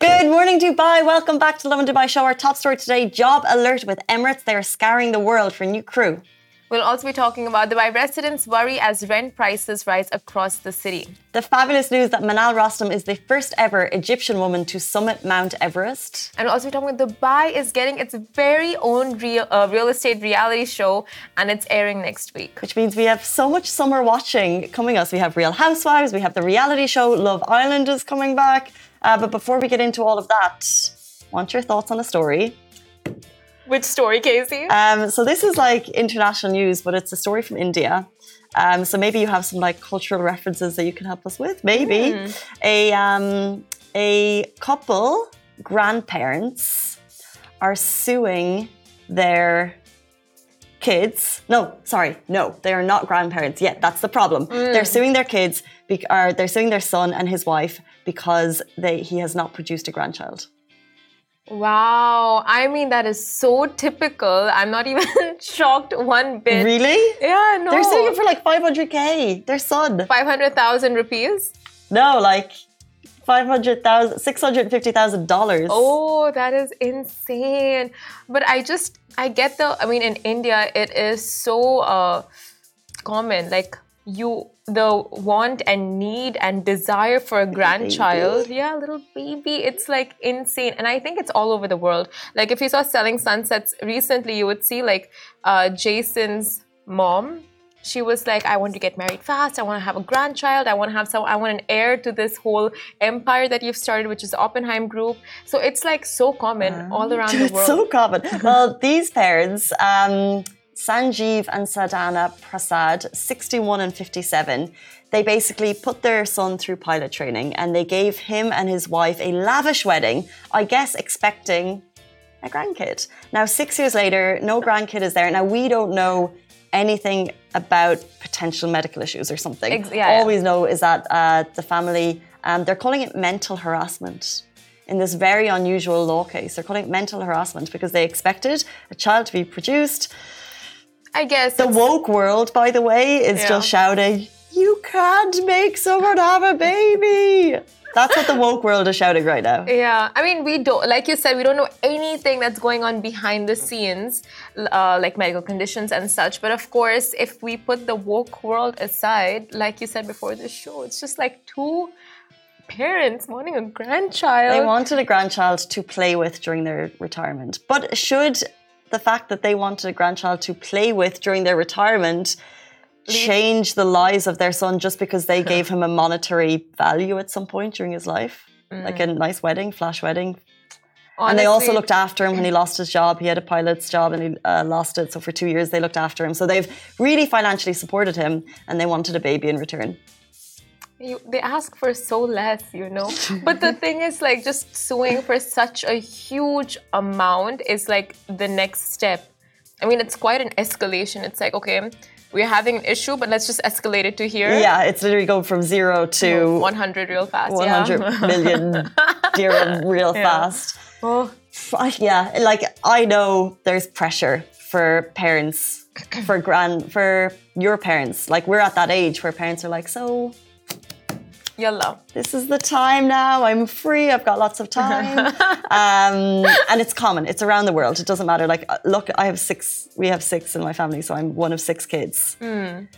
Good morning, Dubai. Welcome back to Lovin Dubai Show. Our top story today job alert with Emirates. They are scouring the world for new crew. We'll also be talking about Dubai residents worry as rent prices rise across the city. The fabulous news that Manal Rostom is the first ever Egyptian woman to summit Mount Everest. And we'll also be talking about Dubai is getting its very own real, uh, real estate reality show and it's airing next week. Which means we have so much summer watching coming us. We have Real Housewives, we have the reality show, Love Island is coming back. Uh, but before we get into all of that, want your thoughts on the story? Which story, Casey? Um, so this is like international news, but it's a story from India. Um, so maybe you have some like cultural references that you can help us with. Maybe mm. a um, a couple grandparents are suing their kids. No, sorry, no, they are not grandparents yet. That's the problem. Mm. They're suing their kids, be- or they're suing their son and his wife because they he has not produced a grandchild. Wow. I mean, that is so typical. I'm not even shocked one bit. Really? Yeah, no. They're selling it for like 500k. Their son. 500,000 rupees? No, like 500,000, $650,000. Oh, that is insane. But I just, I get the, I mean, in India, it is so uh, common. Like, you the want and need and desire for a grandchild. Yeah little baby. It's like insane. And i think it's all over the world. Like if you saw selling sunsets recently you would see like uh, jason's mom. She was like i want to get married fast. I want to have a grandchild. I want to have some i want an heir to this whole empire that you've started which is oppenheim group. So it's like so common uh, all around the world. so common. Well these parents um Sanjeev and Sadhana Prasad, 61 and 57, they basically put their son through pilot training and they gave him and his wife a lavish wedding, I guess expecting a grandkid. Now, six years later, no grandkid is there. Now, we don't know anything about potential medical issues or something. Ex- yeah, All we know is that uh, the family, um, they're calling it mental harassment in this very unusual law case. They're calling it mental harassment because they expected a child to be produced I guess the woke world, by the way, is yeah. just shouting, "You can't make someone have a baby." That's what the woke world is shouting right now. Yeah, I mean, we don't, like you said, we don't know anything that's going on behind the scenes, uh, like medical conditions and such. But of course, if we put the woke world aside, like you said before the show, it's just like two parents wanting a grandchild. They wanted a grandchild to play with during their retirement. But should the fact that they wanted a grandchild to play with during their retirement change the lives of their son just because they gave him a monetary value at some point during his life, mm. like a nice wedding, flash wedding. Honestly, and they also looked after him when he lost his job. He had a pilot's job and he uh, lost it. So for two years, they looked after him. So they've really financially supported him and they wanted a baby in return. You, they ask for so less, you know. but the thing is, like, just suing for such a huge amount is like the next step. I mean, it's quite an escalation. It's like, okay, we're having an issue, but let's just escalate it to here. Yeah, it's literally going from zero to 100 real fast. 100 yeah. million dirham real yeah. fast. Oh. Yeah, like I know there's pressure for parents, for grand, for your parents. Like we're at that age where parents are like, so Yalla. This is the time now. I'm free. I've got lots of time. um, and it's common. It's around the world. It doesn't matter. Like, uh, look, I have six, we have six in my family, so I'm one of six kids. Mm.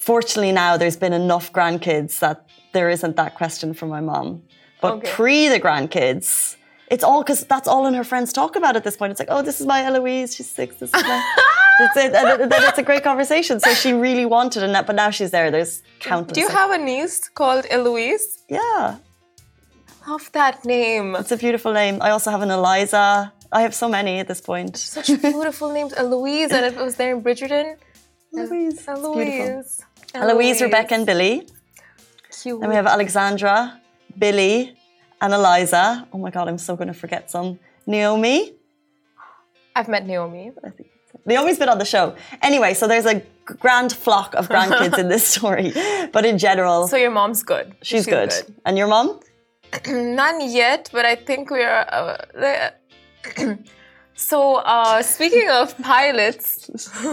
Fortunately, now there's been enough grandkids that there isn't that question from my mom. But okay. pre the grandkids, it's all because that's all and her friends talk about at this point. It's like, oh, this is my Eloise. She's six. This is my. That's it. And a great conversation. So she really wanted it, but now she's there. There's countless. Do you have a niece called Eloise? Yeah. I love that name. It's a beautiful name. I also have an Eliza. I have so many at this point. Such beautiful names. Eloise, and if it was there in Bridgerton. Eloise. Eloise. Eloise, Rebecca, and Billy. Cute. Then we have Alexandra, Billy, and Eliza. Oh my God, I'm so going to forget some. Naomi. I've met Naomi. I think Naomi's been on the show. Anyway, so there's a grand flock of grandkids in this story. But in general. So your mom's good. She's, she's good. good. And your mom? None yet, but I think we are. Uh, So, uh, speaking of pilots,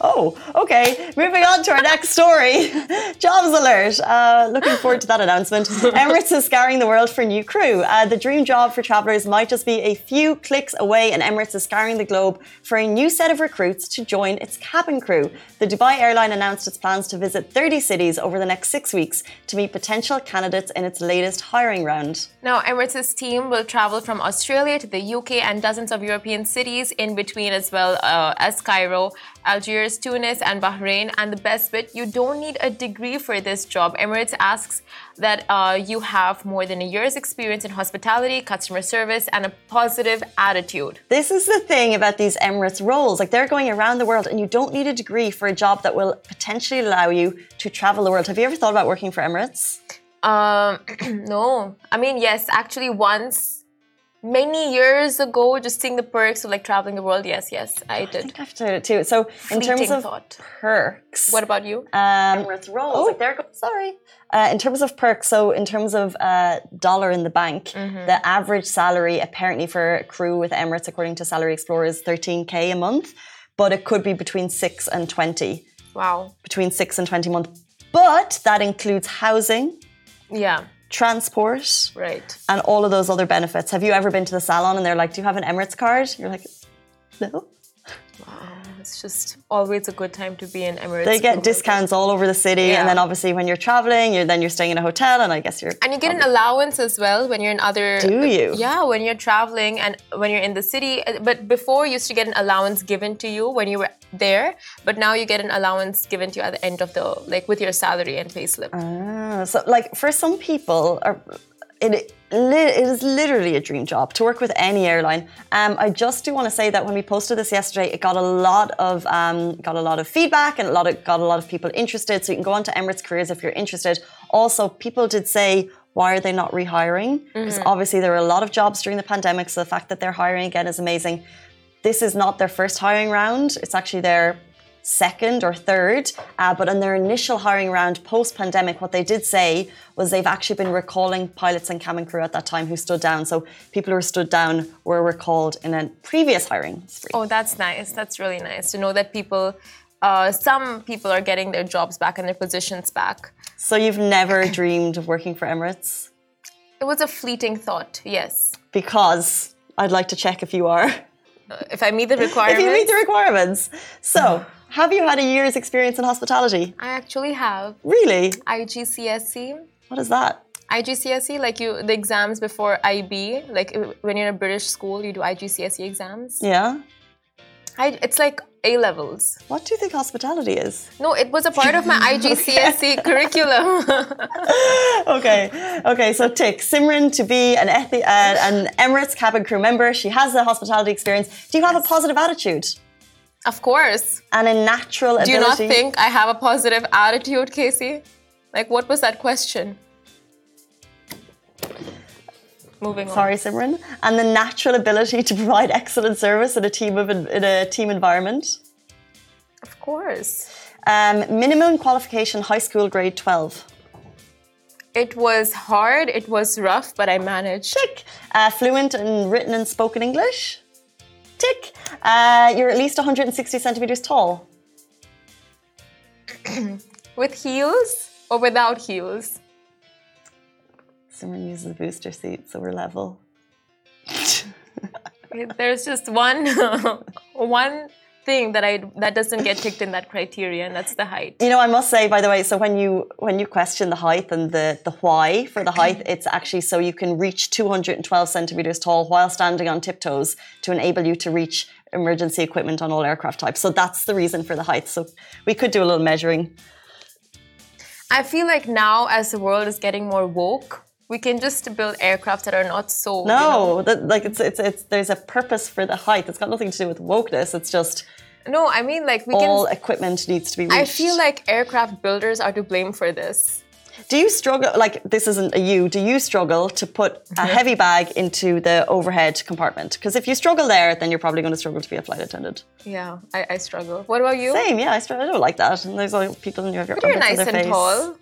oh, okay. Moving on to our next story. Jobs alert. Uh, looking forward to that announcement. Emirates is scouring the world for new crew. Uh, the dream job for travelers might just be a few clicks away, and Emirates is scouring the globe for a new set of recruits to join its cabin crew. The Dubai airline announced its plans to visit 30 cities over the next six weeks to meet potential candidates in its latest hiring round. Now, Emirates' team will travel from Australia to the UK and dozens of European cities in between as well uh, as Cairo, Algiers, Tunis, and Bahrain. And the best bit, you don't need a degree for this job. Emirates asks that uh, you have more than a year's experience in hospitality, customer service, and a positive attitude. This is the thing about these Emirates roles. Like they're going around the world, and you don't need a degree for a job that will potentially allow you to travel the world. Have you ever thought about working for Emirates? Um, no. I mean, yes, actually, once many years ago, just seeing the perks of like traveling the world. Yes, yes, I did. I think I've done it too. So in terms of thought. perks, what about you? Um, Emirates roles. Oh, like there. Sorry. Uh, in terms of perks, so in terms of uh, dollar in the bank, mm-hmm. the average salary apparently for a crew with Emirates, according to Salary Explorer, is 13k a month, but it could be between six and 20. Wow. Between six and 20 a month, but that includes housing. Yeah transport, right, and all of those other benefits. Have you ever been to the salon and they're like, "Do you have an Emirates card?" You're like, "No." It's just always a good time to be in Emirates. They get discounts all over the city, yeah. and then obviously when you're traveling, you're then you're staying in a hotel, and I guess you're and you get an allowance as well when you're in other. Do you? Yeah, when you're traveling and when you're in the city. But before, you used to get an allowance given to you when you were there, but now you get an allowance given to you at the end of the like with your salary and payslip. Ah, so like for some people, or it, it is literally a dream job to work with any airline. Um, I just do want to say that when we posted this yesterday, it got a lot of um, got a lot of feedback and a lot of got a lot of people interested. So you can go on to Emirates Careers if you're interested. Also, people did say. Why are they not rehiring? Because mm-hmm. obviously there were a lot of jobs during the pandemic, so the fact that they're hiring again is amazing. This is not their first hiring round; it's actually their second or third. Uh, but in their initial hiring round post pandemic, what they did say was they've actually been recalling pilots and cabin crew at that time who stood down. So people who stood down were recalled in a previous hiring spree. Oh, that's nice. That's really nice to know that people. Uh, some people are getting their jobs back and their positions back. So you've never dreamed of working for Emirates? It was a fleeting thought, yes. Because I'd like to check if you are. Uh, if I meet the requirements. if you meet the requirements. So have you had a year's experience in hospitality? I actually have. Really? IGCSE. What is that? IGCSE, like you, the exams before IB, like when you're in a British school, you do IGCSE exams. Yeah. I, it's like A levels. What do you think hospitality is? No, it was a part of my IGCSE curriculum. okay, okay. So tick Simran to be an uh, an Emirates cabin crew member. She has the hospitality experience. Do you have yes. a positive attitude? Of course. And a natural ability. Do you not think I have a positive attitude, Casey? Like, what was that question? Moving on. Sorry, Simran. And the natural ability to provide excellent service in a team of in a team environment. Of course. Um, minimum qualification, high school grade twelve. It was hard. It was rough, but I managed. Tick. Uh, fluent in written and spoken English. Tick. Uh, you're at least 160 centimeters tall. With heels or without heels? Someone uses a booster seat, so we're level. There's just one, one thing that I that doesn't get ticked in that criteria, and that's the height. You know, I must say, by the way, so when you when you question the height and the the why for the height, it's actually so you can reach 212 centimeters tall while standing on tiptoes to enable you to reach emergency equipment on all aircraft types. So that's the reason for the height. So we could do a little measuring. I feel like now, as the world is getting more woke, we can just build aircraft that are not so. No, you know, that, like it's, it's it's there's a purpose for the height. It's got nothing to do with wokeness. It's just. No, I mean like we all can. All equipment needs to be. Reached. I feel like aircraft builders are to blame for this. Do you struggle? Like this isn't a you. Do you struggle to put a uh-huh. heavy bag into the overhead compartment? Because if you struggle there, then you're probably going to struggle to be a flight attendant. Yeah, I, I struggle. What about you? Same. Yeah, I struggle. I don't like that. And there's like people in your. But you're nice and face. tall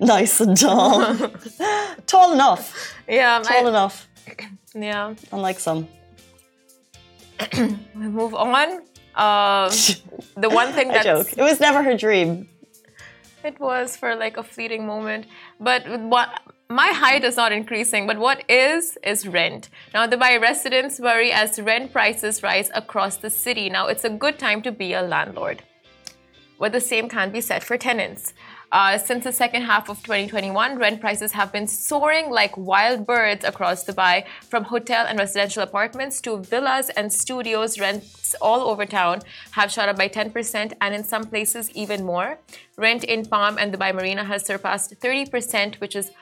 nice and tall. tall enough. Yeah. Tall I, enough. Yeah. Unlike some. we move on. Uh, the one thing that joke. It was never her dream. it was for like a fleeting moment, but what my height is not increasing, but what is is rent. Now, Dubai residents worry as rent prices rise across the city. Now, it's a good time to be a landlord. But the same can't be said for tenants. Uh, since the second half of 2021, rent prices have been soaring like wild birds across Dubai, from hotel and residential apartments to villas and studios. Rents all over town have shot up by 10%, and in some places, even more. Rent in Palm and Dubai Marina has surpassed 30%, which is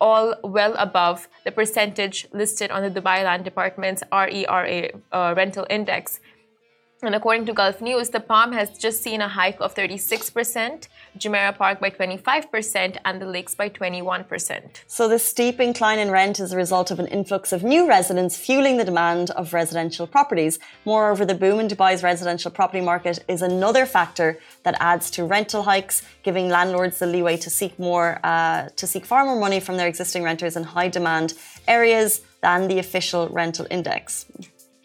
all well above the percentage listed on the Dubai Land Department's RERA uh, rental index. And according to Gulf News, the Palm has just seen a hike of 36%, Jumeirah Park by 25%, and the Lakes by 21%. So the steep incline in rent is a result of an influx of new residents fueling the demand of residential properties. Moreover, the boom in Dubai's residential property market is another factor that adds to rental hikes, giving landlords the leeway to seek more, uh, to seek far more money from their existing renters in high demand areas than the official rental index.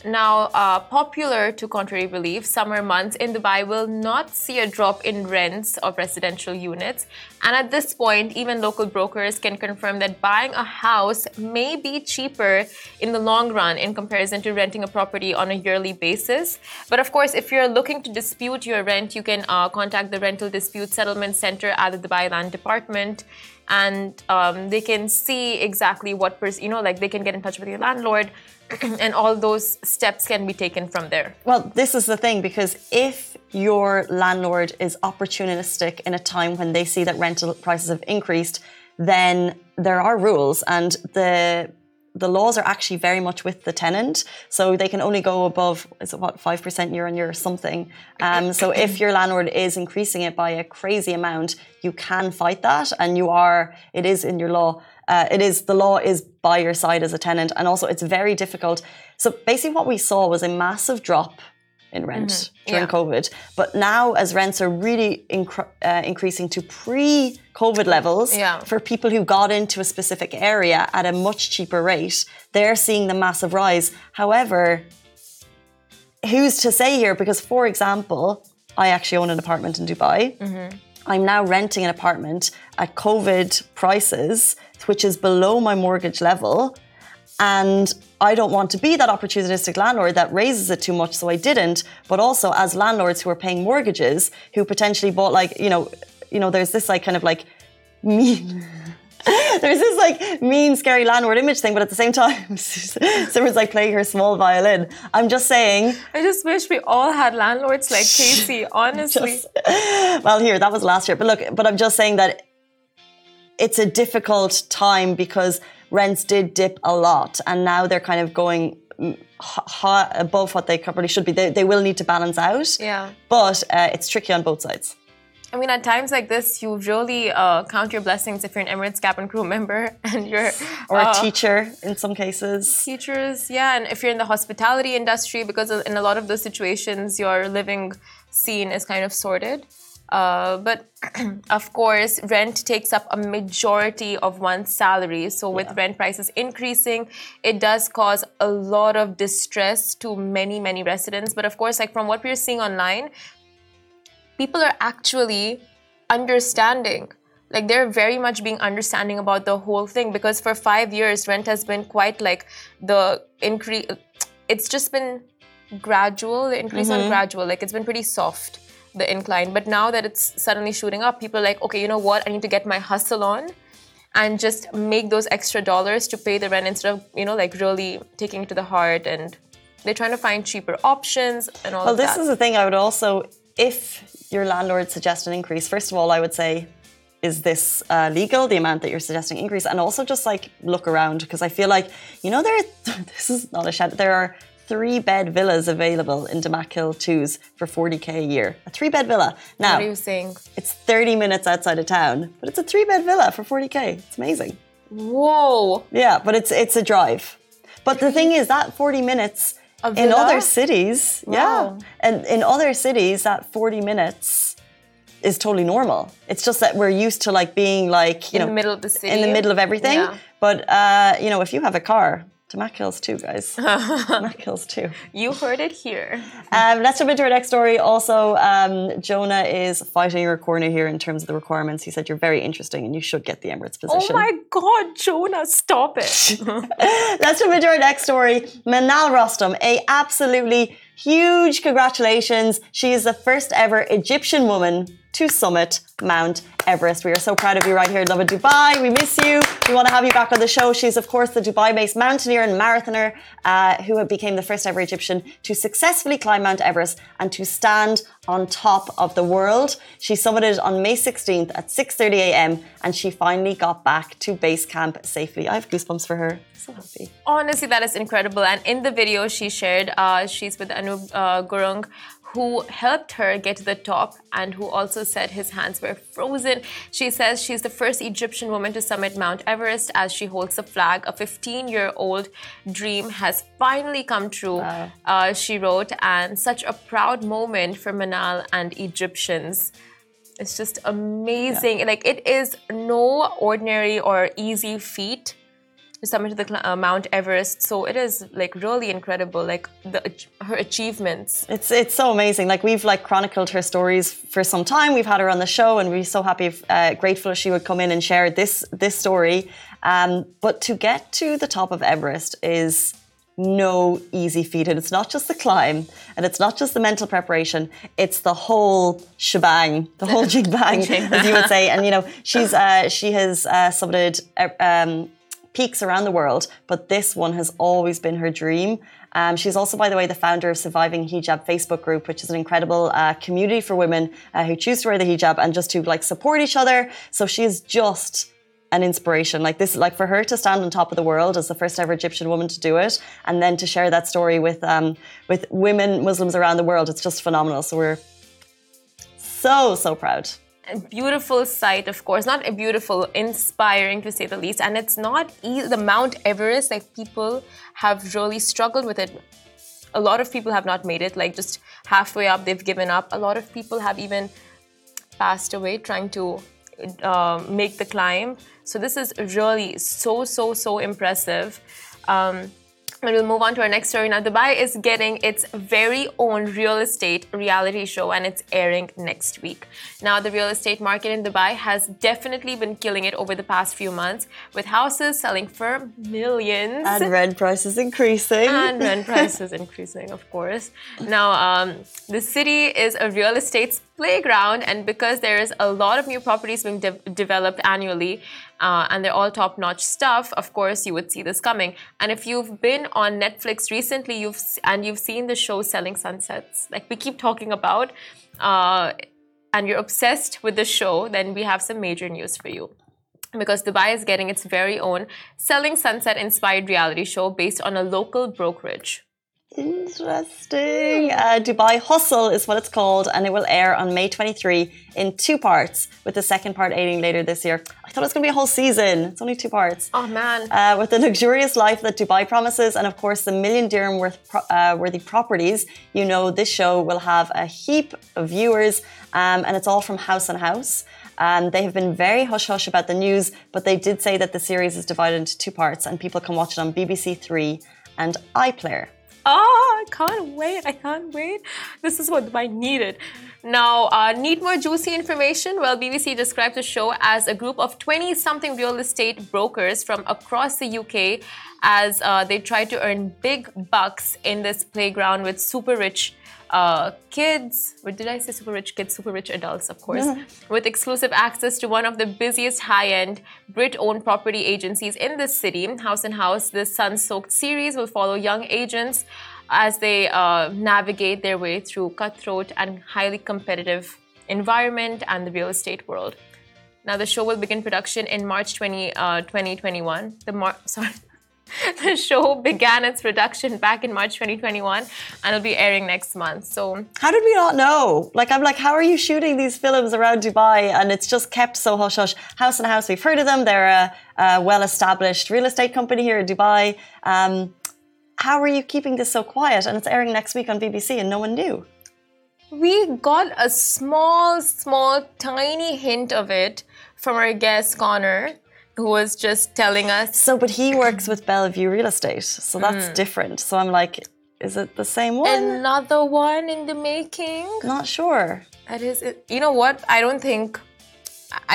Now, uh, popular to contrary belief, summer months in Dubai will not see a drop in rents of residential units. And at this point, even local brokers can confirm that buying a house may be cheaper in the long run in comparison to renting a property on a yearly basis. But of course, if you're looking to dispute your rent, you can uh, contact the Rental Dispute Settlement Center at the Dubai Land Department and um, they can see exactly what person, you know, like they can get in touch with your landlord and all those steps can be taken from there. Well, this is the thing because if your landlord is opportunistic in a time when they see that rental prices have increased, then there are rules and the the laws are actually very much with the tenant, so they can only go above is it what five percent year on year or something. Um, so if your landlord is increasing it by a crazy amount, you can fight that, and you are it is in your law. Uh, it is the law is by your side as a tenant, and also it's very difficult. So basically, what we saw was a massive drop in rent Mm-hmm. during Yeah. COVID. But now, as rents are really incre- uh, increasing to pre COVID levels Yeah. for people who got into a specific area at a much cheaper rate, they're seeing the massive rise. However, who's to say here? Because, for example, I actually own an apartment in Dubai. Mm-hmm. I'm now renting an apartment at COVID prices, which is below my mortgage level. And I don't want to be that opportunistic landlord that raises it too much, so I didn't. But also, as landlords who are paying mortgages, who potentially bought like you know, you know, there's this like kind of like mean. There's this like mean, scary landlord image thing, but at the same time, someone's like playing her small violin. I'm just saying, I just wish we all had landlords like Casey, honestly. just, well, here, that was last year. But look, but I'm just saying that it's a difficult time because rents did dip a lot and now they're kind of going mm, h- h- above what they probably should be. They, they will need to balance out. Yeah. But uh, it's tricky on both sides. I mean, at times like this, you really uh, count your blessings if you're an Emirates cabin crew member and you're Or a uh, teacher in some cases. teachers, yeah, and if you're in the hospitality industry, because in a lot of those situations, your living scene is kind of sorted. Uh, but of course, rent takes up a majority of one's salary. So with rent prices increasing, it does cause a lot of distress to many, many residents. But of course, like from what we're seeing online, people are actually understanding. Like they're very much being understanding about the whole thing because for five years rent has been quite like the increase it's just been gradual the increase on gradual. Like it's been pretty soft the incline but now that it's suddenly shooting up people are like okay you know what i need to get my hustle on and just make those extra dollars to pay the rent instead of you know like really taking it to the heart and they're trying to find cheaper options and all Well, this that. is the thing. I would also, if your landlord suggests an increase, first of all, I would say, is this uh, legal? The amount that you're suggesting increase, and also just like look around because I feel like you know there. This is not a shout. There are three bed villas available in Damac Hills twos for 40k a year. A three bed villa. Now what are you saying it's 30 minutes outside of town, but it's a three bed villa for 40k. It's amazing. whoa Yeah, but it's it's a drive. But the thing is that 40 minutes in other cities, Wow. yeah. And in other cities that 40 minutes is totally normal. It's just that we're used to like being like, you in know, the middle of the city in the middle of everything. Yeah. But uh, you know, if you have a car, Matt kills too, guys. Matt kills too. You heard it here. Um, let's jump into our next story. Also, um, Jonah is fighting your corner here in terms of the requirements. He said you're very interesting and you should get the Emirates position. Oh my God, Jonah, stop it. let's jump into our next story. Manal Rostom, a absolutely huge congratulations. She is the first ever Egyptian woman to summit Mount Everest. We are so proud of you right here in Lovin Dubai. We miss you. We want to have you back on the show. She's, of course, the Dubai based mountaineer and marathoner uh, who became the first ever Egyptian to successfully climb Mount Everest and to stand on top of the world. She summited on May 16th at 6:30 a.m. and she finally got back to base camp safely. I have goosebumps for her. So happy. Honestly, that is incredible. And in the video she shared, uh, she's with Anup uh, Gurung, who helped her get to the top and who also said his hands were frozen. She says she's the first Egyptian woman to summit Mount Everest as she holds the flag. A 15 year old dream has finally come true, wow. uh, she wrote, and such a proud moment for Manal and Egyptians. It's just amazing. Yeah. Like, it is no ordinary or easy feat to summit the uh, Mount Everest. So it is like really incredible, like the, her achievements. It's it's so amazing. Like we've like chronicled her stories for some time. We've had her on the show, and we're so happy, uh, grateful she would come in and share this this story. Um, but to get to the top of Everest is no easy feat, and it's not just the climb, and it's not just the mental preparation. It's the whole shebang, the whole jig bang, as you would say. And you know, she's uh, she has uh, summited. Uh, um, peaks around the world, but this one has always been her dream. Um, she's also, by the way, the founder of Surviving Hijab Facebook group, which is an incredible uh, community for women uh, who choose to wear the hijab and just to like support each other. So she is just an inspiration. Like this, like for her to stand on top of the world as the first ever Egyptian woman to do it, and then to share that story with um, with women Muslims around the world, it's just phenomenal. So we're so so proud a beautiful sight, of course, not a beautiful, inspiring to say the least. And it's not easy. The Mount Everest, like people have really struggled with it. A lot of people have not made it, like just halfway up, they've given up. A lot of people have even passed away trying to uh, make the climb. So this is really so, so, so impressive. Um, and we'll move on to our next story now. Dubai is getting its very own real estate reality show and it's airing next week. Now, the real estate market in Dubai has definitely been killing it over the past few months with houses selling for millions. And rent prices increasing. And rent prices increasing, of course. Now, um, the city is a real estate playground, and because there is a lot of new properties being de developed annually, uh, and they're all top notch stuff, of course, you would see this coming. And if you've been on Netflix recently, you've and you've seen the show Selling Sunsets, like we keep talking about, uh, and you're obsessed with the show, then we have some major news for you because Dubai is getting its very own Selling Sunset inspired reality show based on a local brokerage. Interesting. Uh, Dubai Hustle is what it's called, and it will air on May 23 in two parts, with the second part airing later this year. I thought it was going to be a whole season. It's only two parts. Oh, man. Uh, with the luxurious life that Dubai promises, and of course, the million dirham worth uh, worthy properties, you know this show will have a heap of viewers, um, and it's all from Haus and Haus. Um, they have been very hush hush about the news, but they did say that the series is divided into two parts, and people can watch it on BBC Three and iPlayer. Oh, I can't wait. I can't wait. This is what I needed. Now, uh, need more juicy information? Well, BBC describes the show as a group of 20 something real estate brokers from across the UK as uh, they try to earn big bucks in this playground with super rich uh, kids, or did I say super rich kids? Super rich adults, of course, yeah. with exclusive access to one of the busiest high end Brit owned property agencies in the city, Haus and Haus. This sun soaked series will follow young agents as they uh, navigate their way through cutthroat and highly competitive environment and the real estate world. Now, the show will begin production in March 20, uh, 2021. The Mar- sorry. the show began its production back in March 2021 and it'll be airing next month. So, how did we not know? Like, I'm like, how are you shooting these films around Dubai and it's just kept so hush hush? Haus and Haus, we've heard of them. They're a, a well established real estate company here in Dubai. Um, how are you keeping this so quiet? And it's airing next week on BBC and no one knew. We got a small, small, tiny hint of it from our guest, Connor who was just telling us. So, but he works with Bellevue Real Estate, so that's Hmm. different. So I'm like, is it the same one? Another one in the making. Not sure. That is it. You know what? I don't think.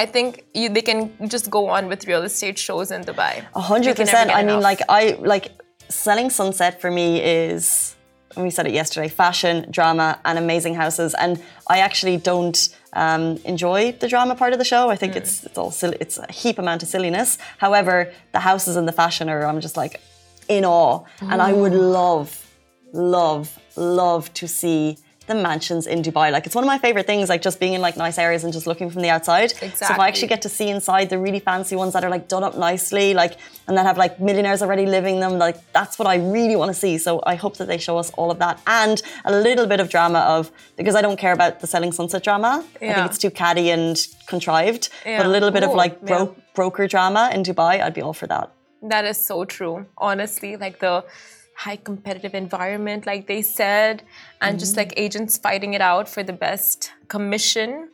I think you, they can just go on with real estate shows in Dubai. A hundred We can never percent. I mean, enough. like I like selling Sunset for me is, we said it yesterday: fashion, drama, and amazing houses. And I actually don't um, enjoy the drama part of the show. I think Hmm. it's it's all silly. It's a heap amount of silliness. However, the houses and the fashion are. I'm just like in awe, and I would love, love, love to see the mansions in Dubai. Like it's one of my favorite things, like just being in like nice areas and just looking from the outside. Exactly. So if I actually get to see inside the really fancy ones that are like done up nicely, like and that have like millionaires already living them, like that's what I really want to see. So I hope that they show us all of that and a little bit of drama of because I don't care about the selling sunset drama. Yeah. I think it's too catty and contrived. Yeah. But a little bit of like bro- yeah. broker drama in Dubai, I'd be all for that. That is so true. Honestly, like the high competitive environment, like they said, and just mm-hmm. like agents fighting it out for the best commission.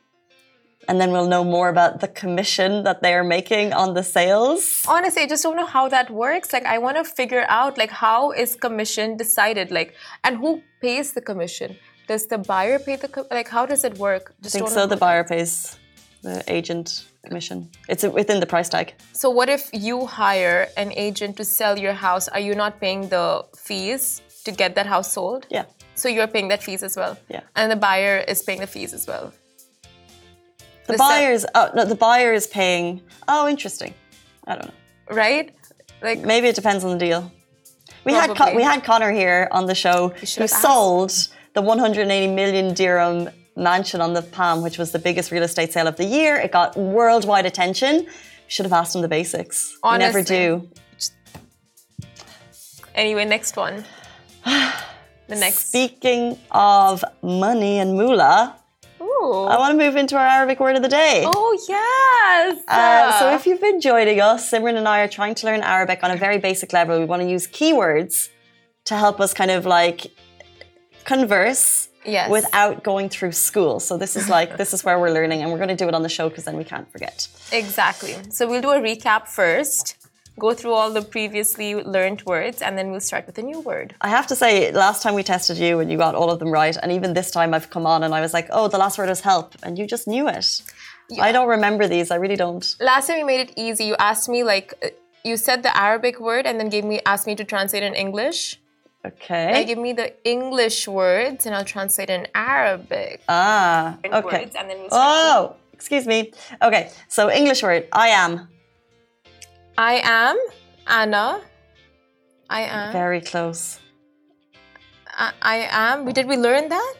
And then we'll know more about the commission that they are making on the sales. Honestly, I just don't know how that works. Like, I want to figure out like how is commission decided, like, and who pays the commission? Does the buyer pay the co- like? How does it work? Just I think so. The buyer pays the agent commission. It's within the price tag. So what if you hire an agent to sell your house? Are you not paying the fees to get that house sold? Yeah. So you're paying that fees as well. Yeah. And the buyer is paying the fees as well. The, The se- buyer's oh no, the buyer is paying. Oh, interesting. I don't know. Right? Like Maybe it depends on the deal. We had Con- we had Connor here on the show who asked. sold the 180 million dirham mansion on the Palm, which was the biggest real estate sale of the year. It got worldwide attention. Should have asked him the basics. We never do. anyway, next one. The next. Speaking of money and moolah, Ooh. I want to move into our Arabic word of the day. Oh yes. Uh, so if you've been joining us, Simran and I are trying to learn Arabic on a very basic level. We want to use keywords to help us kind of like converse Yes. without going through school. So this is like this is where we're learning and we're going to do it on the show because then we can't forget. Exactly. So we'll do a recap first. Go through all the previously learned words, and then we'll start with a new word. I have to say last time we tested you and you got all of them right and even this time I've come on and I was like, "Oh, the last word is help." And you just knew it. I don't remember these. I really don't. Last time you made it easy. You asked me like uh, you said the Arabic word, and then gave me asked me to translate in English. Now Okay. give me the English words, and I'll translate in Arabic. Ah, okay. and then Oh, excuse me. Okay, so English word, I am. I am Anna. I am. Very close. I, I am. We did we learn that?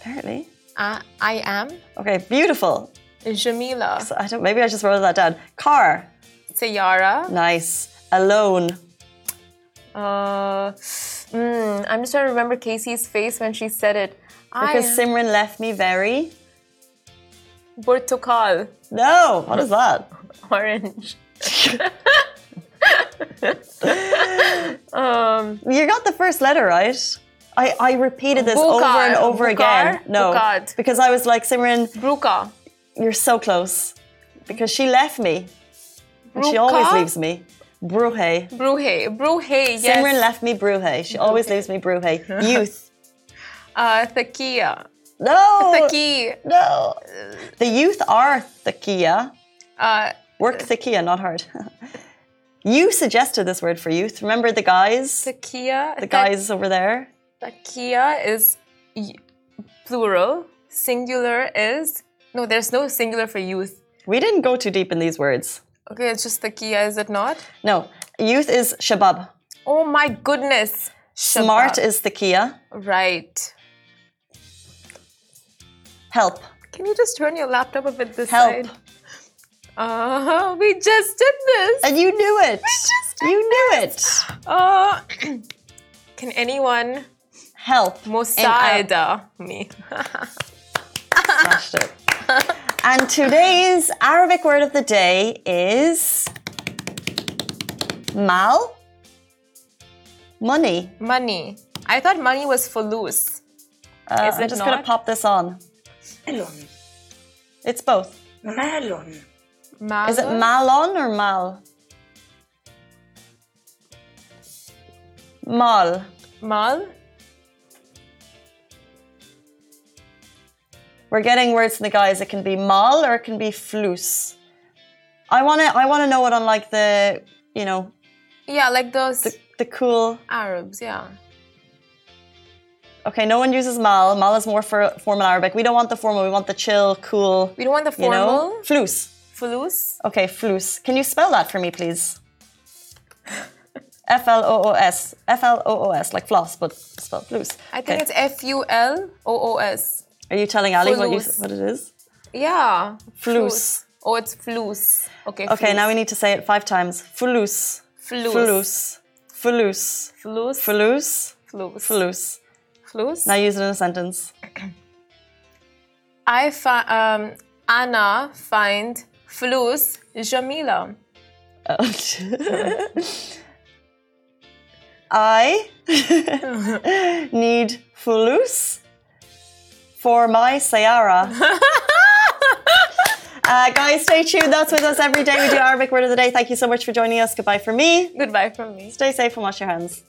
Apparently. I, I am Okay, beautiful. Jamila. So I don't. Maybe I just wrote that down. Car, Sayara. nice. Alone, Uh, mm, I'm just trying to remember Casey's face when she said it. because I Simran left me very. Portugal. No, what is that? Orange. um, You got the first letter right. I, I repeated this over and over again. No, Bukad. because I was like Simran, Bruka. you're so close. Because she left me, and she always leaves me. Bruhe. Bruhe. Bruhe, yes. Simran left me Bruhe. She always leaves me Bruhe. Youth. Uh, Thakia. No. Thaki. No. The youth are Thakia. Uh, Work Thakia, not hard. you suggested this word for youth. Remember the guys? Thakia. The guys over there? Thakia is y- plural. Singular is. No, there's no singular for youth. We didn't go too deep in these words. Okay, it's just the kia, is it not? No. Youth is Shabab. Oh my goodness. Smart is the kia. Right. Help. Can you just turn your laptop a bit this Help. side? Uh, we just did this. And you knew it. We just did You knew it. Uh, can anyone Help. Mosaida me? Smashed it. And today's Arabic word of the day is mal, money. Money. I thought money was for Uh, Is I'm it just going to pop this on. Malon. It's both. Malon. Is it malon or mal? Mal. Mal? We're getting words from the guys. It can be mal or it can be flus. I wanna I wanna know it on like the you know Yeah, like those the, the cool Arabs, yeah. Okay, no one uses mal. Mal is more for formal Arabic. We don't want the formal, we want the chill, cool. We don't want the You know? formal. Flus. Flus. Okay, flus. Can you spell that for me, please? F L O O S. F L O O S, like floss, but spelled flus. I think Okay. it's F U L O O S. Are you telling Ali what, you, what it is? Yeah. Flus. Oh, it's flus. Okay. Okay, flus. now we need to say it five times. Flus. Flus. Flus. Flus. Flus. Flus. Flus. Flus. Flus. Now use it in a sentence. I fi- um, Anna find flus Jamila. Oh. I need fulus for my Sayara. uh, guys, stay tuned. That's with us every day. We do Arabic word of the day. Thank you so much for joining us. Goodbye for me. Goodbye from me. Stay safe and wash your hands.